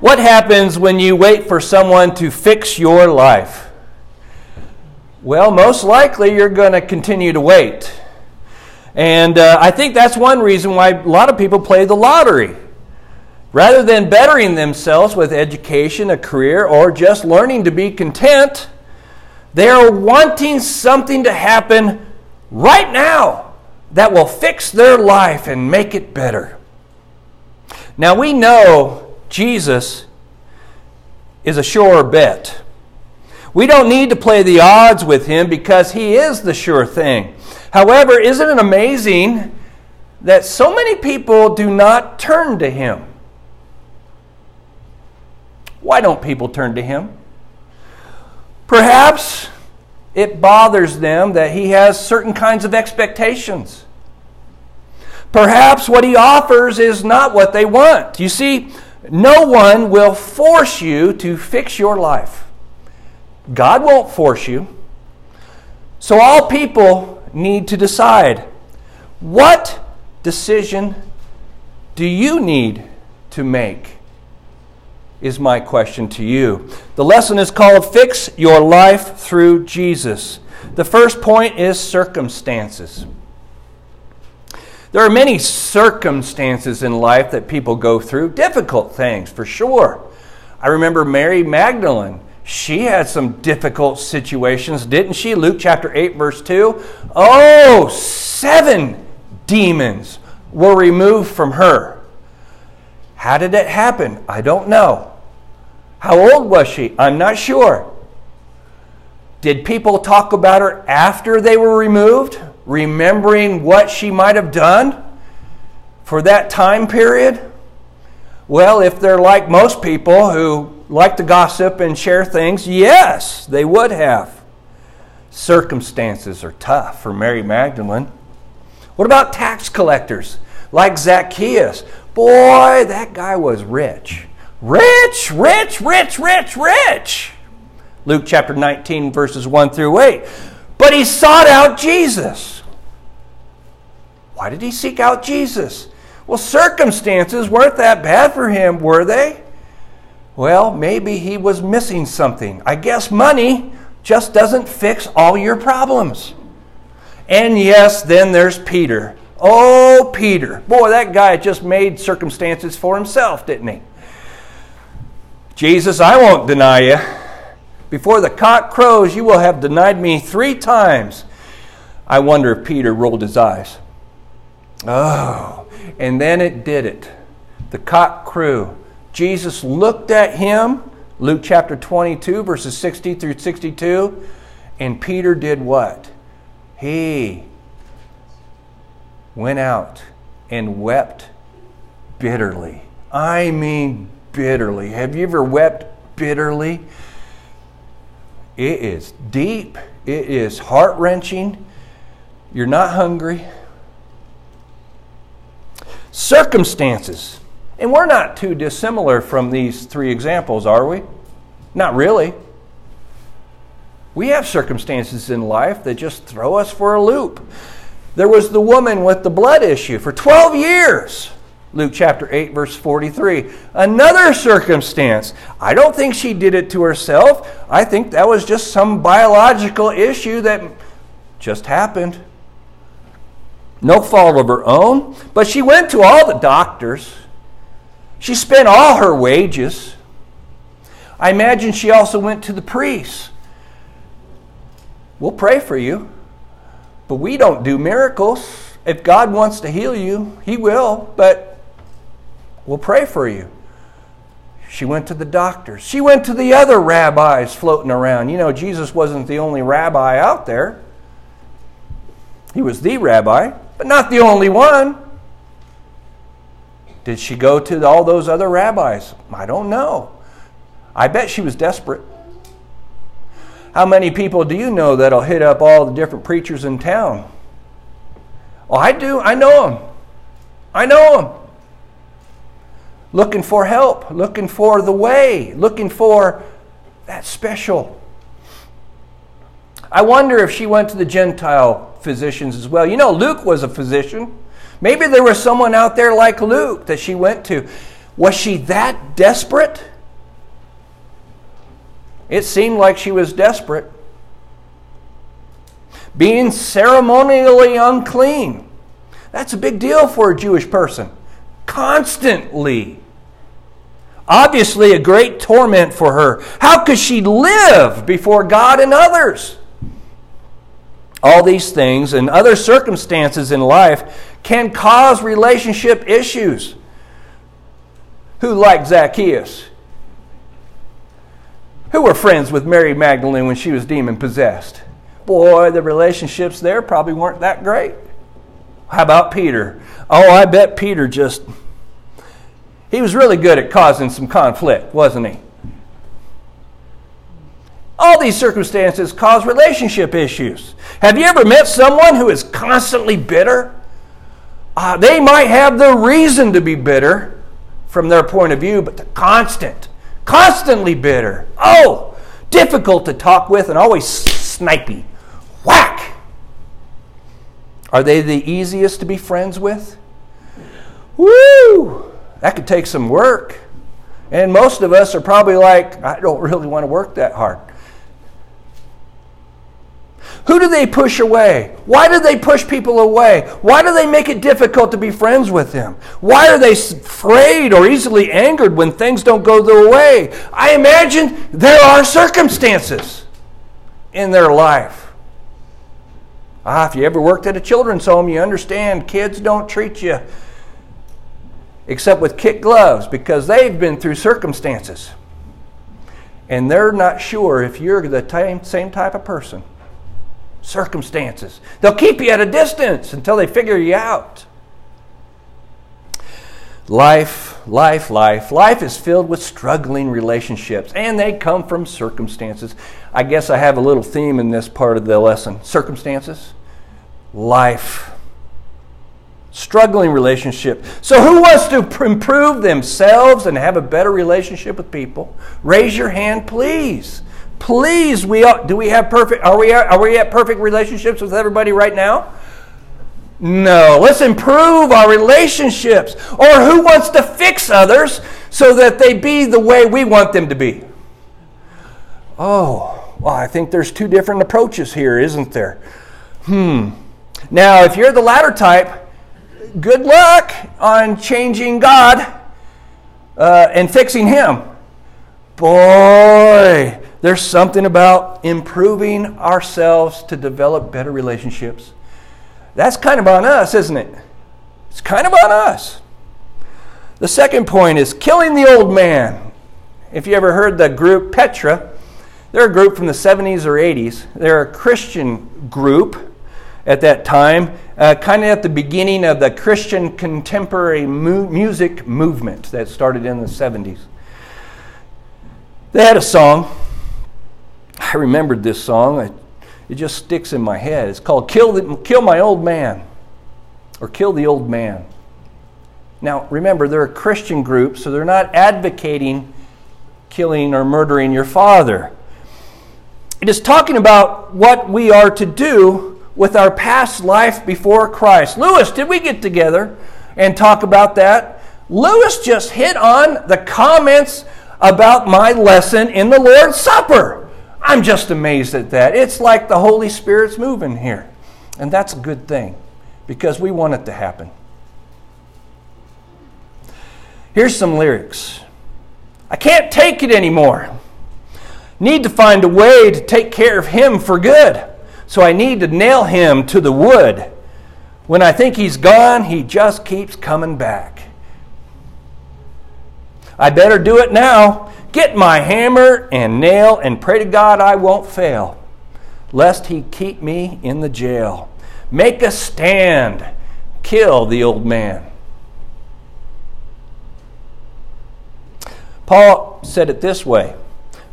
What happens when you wait for someone to fix your life? Well, most likely you're going to continue to wait. And uh, I think that's one reason why a lot of people play the lottery. Rather than bettering themselves with education, a career, or just learning to be content, they are wanting something to happen right now that will fix their life and make it better. Now we know Jesus is a sure bet. We don't need to play the odds with him because he is the sure thing. However, isn't it amazing that so many people do not turn to him? Why don't people turn to him? Perhaps it bothers them that he has certain kinds of expectations. Perhaps what he offers is not what they want. You see, no one will force you to fix your life. God won't force you. So all people need to decide what decision do you need to make? Is my question to you. The lesson is called Fix Your Life Through Jesus. The first point is circumstances. There are many circumstances in life that people go through, difficult things for sure. I remember Mary Magdalene. She had some difficult situations, didn't she? Luke chapter 8, verse 2. Oh, seven demons were removed from her. How did it happen? I don't know. How old was she? I'm not sure. Did people talk about her after they were removed? Remembering what she might have done for that time period? Well, if they're like most people who like to gossip and share things, yes, they would have. Circumstances are tough for Mary Magdalene. What about tax collectors like Zacchaeus? Boy, that guy was rich. Rich, rich, rich, rich, rich. Luke chapter 19, verses 1 through 8. But he sought out Jesus. Why did he seek out Jesus? Well, circumstances weren't that bad for him, were they? Well, maybe he was missing something. I guess money just doesn't fix all your problems. And yes, then there's Peter. Oh, Peter. Boy, that guy just made circumstances for himself, didn't he? Jesus, I won't deny you. Before the cock crows, you will have denied me three times. I wonder if Peter rolled his eyes. Oh, and then it did it. The cock crew. Jesus looked at him, Luke chapter 22, verses 60 through 62, and Peter did what? He went out and wept bitterly. I mean, bitterly. Have you ever wept bitterly? It is deep, it is heart wrenching. You're not hungry circumstances. And we're not too dissimilar from these three examples, are we? Not really. We have circumstances in life that just throw us for a loop. There was the woman with the blood issue for 12 years. Luke chapter 8, verse 43. Another circumstance. I don't think she did it to herself. I think that was just some biological issue that just happened no fault of her own, but she went to all the doctors. She spent all her wages. I imagine she also went to the priests. We'll pray for you, but we don't do miracles. If God wants to heal you, He will, but we'll pray for you. She went to the doctors. She went to the other rabbis floating around. You know, Jesus wasn't the only rabbi out there, He was the rabbi but not the only one. Did she go to all those other rabbis? I don't know. I bet she was desperate. How many people do you know that'll hit up all the different preachers in town? Oh, I do. I know them. I know them. Looking for help, looking for the way, looking for that special. I wonder if she went to the Gentile physicians as well. You know, Luke was a physician. Maybe there was someone out there like Luke that she went to. Was she that desperate? It seemed like she was desperate. Being ceremonially unclean. That's a big deal for a Jewish person. Constantly. Obviously, a great torment for her. How could she live before God and others? All these things and other circumstances in life can cause relationship issues. Who liked Zacchaeus? Who were friends with Mary Magdalene when she was demon possessed? Boy, the relationships there probably weren't that great. How about Peter? Oh, I bet Peter just. He was really good at causing some conflict, wasn't he? All these circumstances cause relationship issues. Have you ever met someone who is constantly bitter? Uh, they might have the reason to be bitter from their point of view, but the constant, constantly bitter. Oh, difficult to talk with and always snipey. Whack! Are they the easiest to be friends with? Woo! That could take some work. And most of us are probably like, I don't really want to work that hard. Who do they push away? Why do they push people away? Why do they make it difficult to be friends with them? Why are they afraid or easily angered when things don't go their way? I imagine there are circumstances in their life. Ah, if you ever worked at a children's home, you understand kids don't treat you except with kid gloves because they've been through circumstances. And they're not sure if you're the same type of person circumstances. They'll keep you at a distance until they figure you out. Life, life, life. Life is filled with struggling relationships, and they come from circumstances. I guess I have a little theme in this part of the lesson circumstances, life, struggling relationship. So, who wants to improve themselves and have a better relationship with people? Raise your hand, please. Please, we are, do we have perfect? Are we are we at perfect relationships with everybody right now? No. Let's improve our relationships. Or who wants to fix others so that they be the way we want them to be? Oh, well, I think there's two different approaches here, isn't there? Hmm. Now, if you're the latter type, good luck on changing God uh, and fixing Him. Boy, there's something about improving ourselves to develop better relationships. That's kind of on us, isn't it? It's kind of on us. The second point is killing the old man. If you ever heard the group Petra, they're a group from the 70s or 80s. They're a Christian group at that time, uh, kind of at the beginning of the Christian contemporary mu- music movement that started in the 70s. They had a song I remembered this song. I, it just sticks in my head. It's called Kill, the, Kill My Old Man or Kill the Old Man. Now, remember, they're a Christian group, so they're not advocating killing or murdering your father. It is talking about what we are to do with our past life before Christ. Lewis, did we get together and talk about that? Lewis just hit on the comments about my lesson in the Lord's Supper. I'm just amazed at that. It's like the Holy Spirit's moving here. And that's a good thing because we want it to happen. Here's some lyrics I can't take it anymore. Need to find a way to take care of him for good. So I need to nail him to the wood. When I think he's gone, he just keeps coming back. I better do it now Get my hammer and nail and pray to God I won't fail, lest he keep me in the jail. Make a stand. Kill the old man. Paul said it this way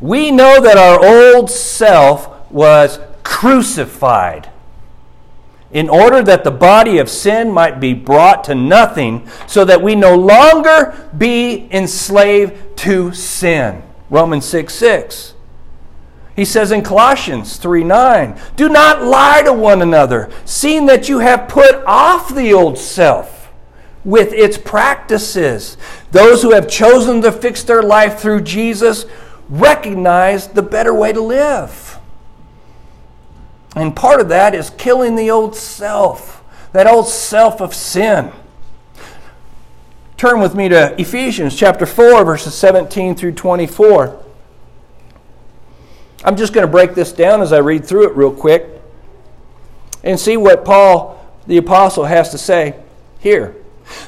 We know that our old self was crucified in order that the body of sin might be brought to nothing, so that we no longer be enslaved to sin. Romans 6 6. He says in Colossians 3 9, Do not lie to one another, seeing that you have put off the old self with its practices. Those who have chosen to fix their life through Jesus recognize the better way to live. And part of that is killing the old self, that old self of sin. Turn with me to Ephesians chapter 4, verses 17 through 24. I'm just going to break this down as I read through it real quick and see what Paul the apostle has to say here.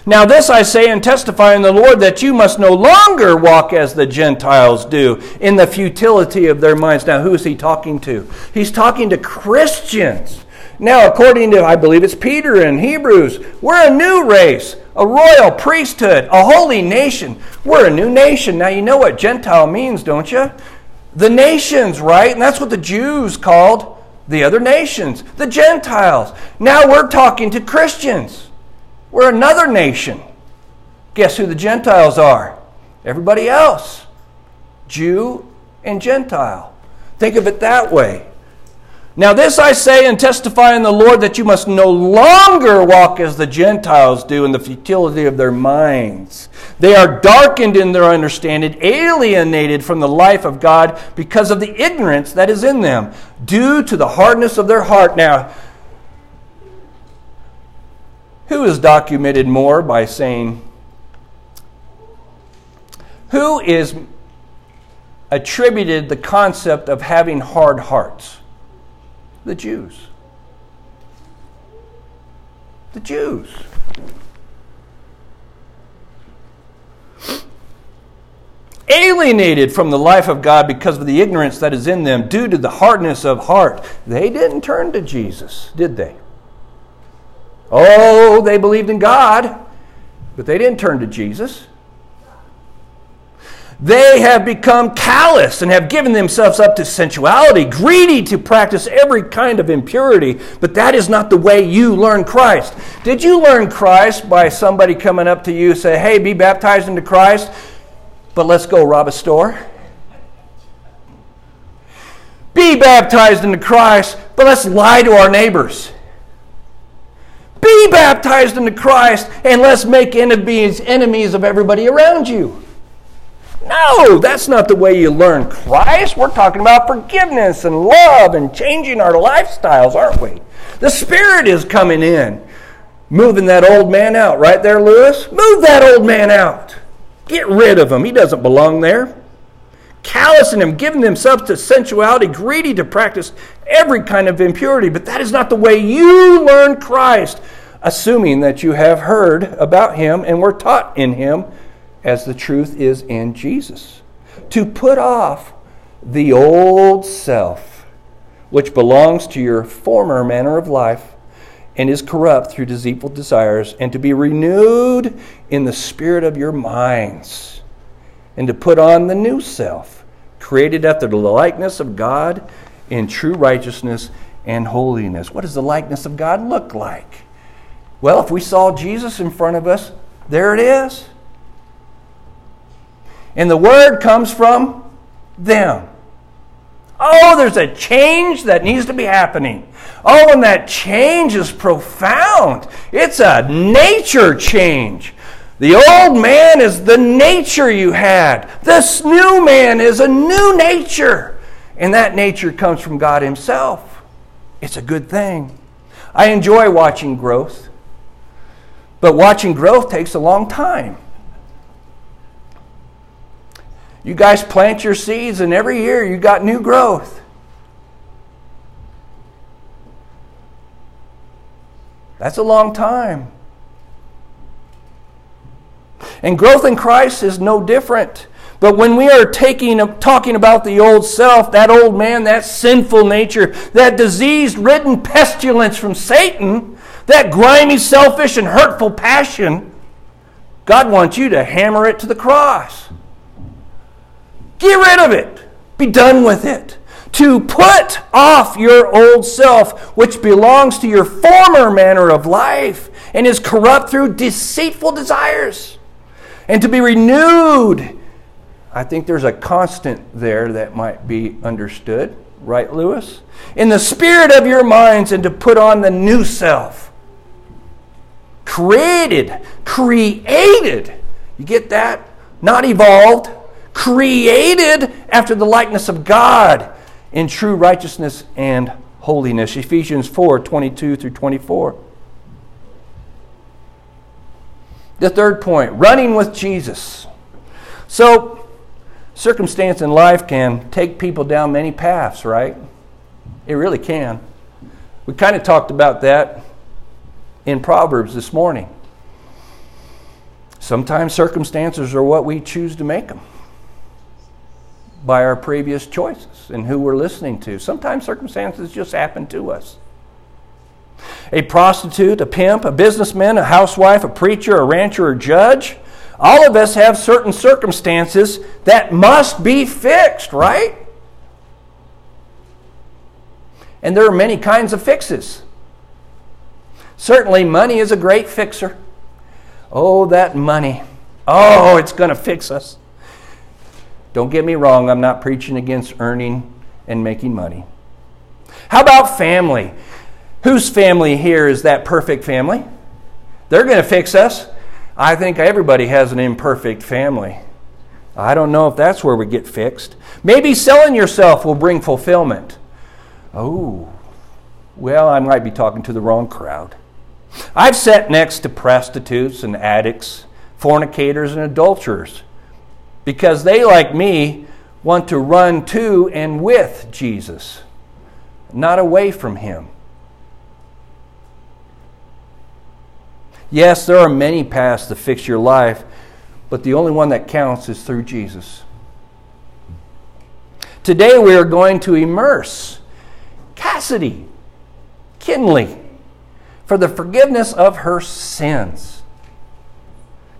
Now, this I say and testify in the Lord that you must no longer walk as the Gentiles do in the futility of their minds. Now, who is he talking to? He's talking to Christians. Now, according to, I believe it's Peter in Hebrews, we're a new race, a royal priesthood, a holy nation. We're a new nation. Now, you know what Gentile means, don't you? The nations, right? And that's what the Jews called the other nations, the Gentiles. Now we're talking to Christians. We're another nation. Guess who the Gentiles are? Everybody else Jew and Gentile. Think of it that way. Now, this I say and testify in the Lord that you must no longer walk as the Gentiles do in the futility of their minds. They are darkened in their understanding, alienated from the life of God because of the ignorance that is in them, due to the hardness of their heart. Now, who is documented more by saying, who is attributed the concept of having hard hearts? The Jews. The Jews. Alienated from the life of God because of the ignorance that is in them due to the hardness of heart. They didn't turn to Jesus, did they? Oh, they believed in God, but they didn't turn to Jesus. They have become callous and have given themselves up to sensuality, greedy to practice every kind of impurity. But that is not the way you learn Christ. Did you learn Christ by somebody coming up to you say, hey, be baptized into Christ, but let's go rob a store? Be baptized into Christ, but let's lie to our neighbors. Be baptized into Christ, and let's make enemies, enemies of everybody around you. No, that's not the way you learn Christ. We're talking about forgiveness and love and changing our lifestyles, aren't we? The Spirit is coming in, moving that old man out. Right there, Lewis? Move that old man out. Get rid of him. He doesn't belong there. Callousing him, giving themselves to sensuality, greedy to practice every kind of impurity. But that is not the way you learn Christ, assuming that you have heard about him and were taught in him as the truth is in Jesus. To put off the old self, which belongs to your former manner of life and is corrupt through deceitful desires, and to be renewed in the spirit of your minds, and to put on the new self, created after the likeness of God in true righteousness and holiness. What does the likeness of God look like? Well, if we saw Jesus in front of us, there it is. And the word comes from them. Oh, there's a change that needs to be happening. Oh, and that change is profound. It's a nature change. The old man is the nature you had. This new man is a new nature. And that nature comes from God Himself. It's a good thing. I enjoy watching growth. But watching growth takes a long time. You guys plant your seeds, and every year you got new growth. That's a long time. And growth in Christ is no different. But when we are taking, talking about the old self, that old man, that sinful nature, that disease ridden pestilence from Satan, that grimy, selfish, and hurtful passion, God wants you to hammer it to the cross. Get rid of it. Be done with it. To put off your old self, which belongs to your former manner of life and is corrupt through deceitful desires, and to be renewed. I think there's a constant there that might be understood, right, Lewis? In the spirit of your minds, and to put on the new self. created, created. You get that? Not evolved, created after the likeness of God in true righteousness and holiness. Ephesians 4 22 through 24. The third point running with Jesus. So, circumstance in life can take people down many paths, right? It really can. We kind of talked about that in Proverbs this morning. Sometimes circumstances are what we choose to make them by our previous choices and who we're listening to. Sometimes circumstances just happen to us. A prostitute, a pimp, a businessman, a housewife, a preacher, a rancher, or judge, all of us have certain circumstances that must be fixed, right? And there are many kinds of fixes. Certainly, money is a great fixer. Oh, that money. Oh, it's going to fix us. Don't get me wrong, I'm not preaching against earning and making money. How about family? Whose family here is that perfect family? They're going to fix us. I think everybody has an imperfect family. I don't know if that's where we get fixed. Maybe selling yourself will bring fulfillment. Oh, well, I might be talking to the wrong crowd. I've sat next to prostitutes and addicts, fornicators and adulterers because they, like me, want to run to and with Jesus, not away from Him. Yes, there are many paths to fix your life, but the only one that counts is through Jesus. Today we are going to immerse Cassidy Kinley for the forgiveness of her sins.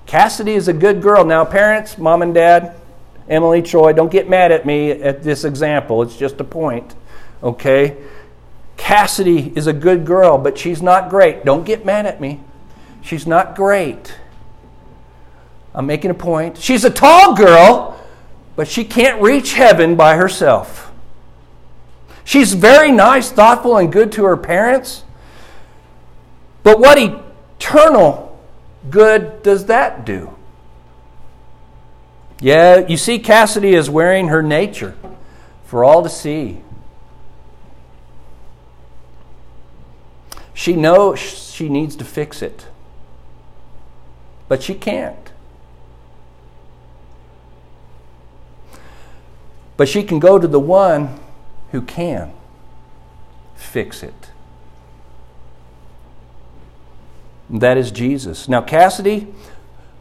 Cassidy is a good girl. Now, parents, mom and dad, Emily Troy, don't get mad at me at this example. It's just a point. Okay? Cassidy is a good girl, but she's not great. Don't get mad at me. She's not great. I'm making a point. She's a tall girl, but she can't reach heaven by herself. She's very nice, thoughtful, and good to her parents, but what eternal good does that do? Yeah, you see, Cassidy is wearing her nature for all to see. She knows she needs to fix it, but she can't. But she can go to the one who can fix it. That is Jesus. Now, Cassidy,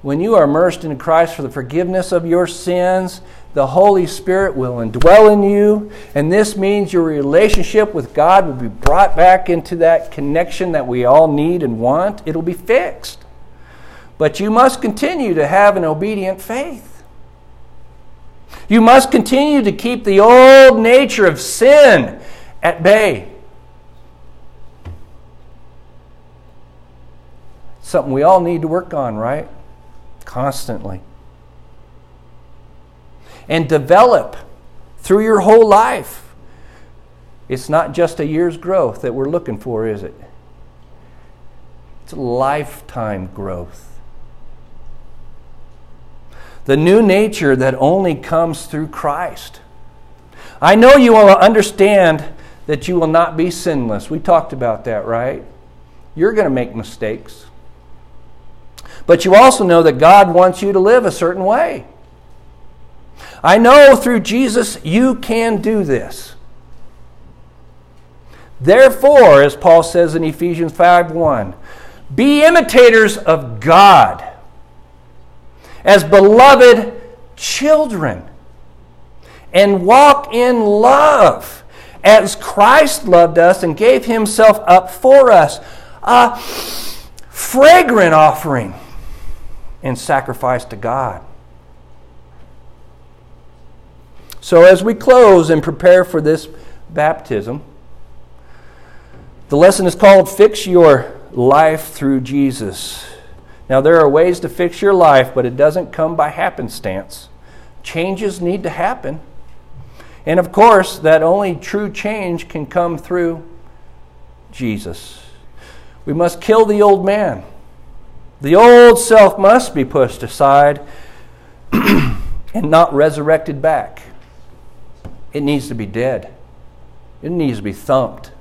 when you are immersed in Christ for the forgiveness of your sins, the Holy Spirit will indwell in you, and this means your relationship with God will be brought back into that connection that we all need and want. It'll be fixed. But you must continue to have an obedient faith. You must continue to keep the old nature of sin at bay. Something we all need to work on, right? Constantly. And develop through your whole life. It's not just a year's growth that we're looking for, is it? It's lifetime growth. The new nature that only comes through Christ. I know you will understand that you will not be sinless. We talked about that, right? You're going to make mistakes. But you also know that God wants you to live a certain way. I know through Jesus you can do this. Therefore, as Paul says in Ephesians 5 1, be imitators of God as beloved children and walk in love as Christ loved us and gave himself up for us. A fragrant offering and sacrifice to God. So, as we close and prepare for this baptism, the lesson is called Fix Your Life Through Jesus. Now, there are ways to fix your life, but it doesn't come by happenstance. Changes need to happen. And of course, that only true change can come through Jesus. We must kill the old man The old self must be pushed aside and not resurrected back. It needs to be dead, it needs to be thumped.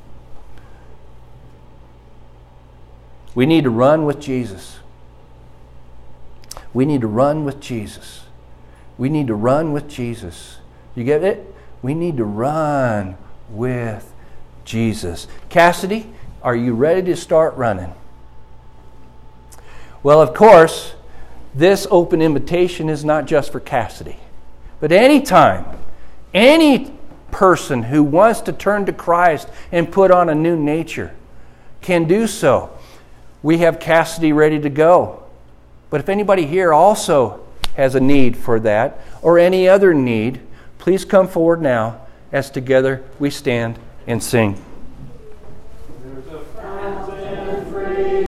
We need to run with Jesus. We need to run with Jesus. We need to run with Jesus. You get it? We need to run with Jesus. Cassidy, are you ready to start running? Well, of course, this open invitation is not just for Cassidy, but anytime, any person who wants to turn to Christ and put on a new nature can do so. We have Cassidy ready to go. But if anybody here also has a need for that or any other need, please come forward now as together we stand and sing.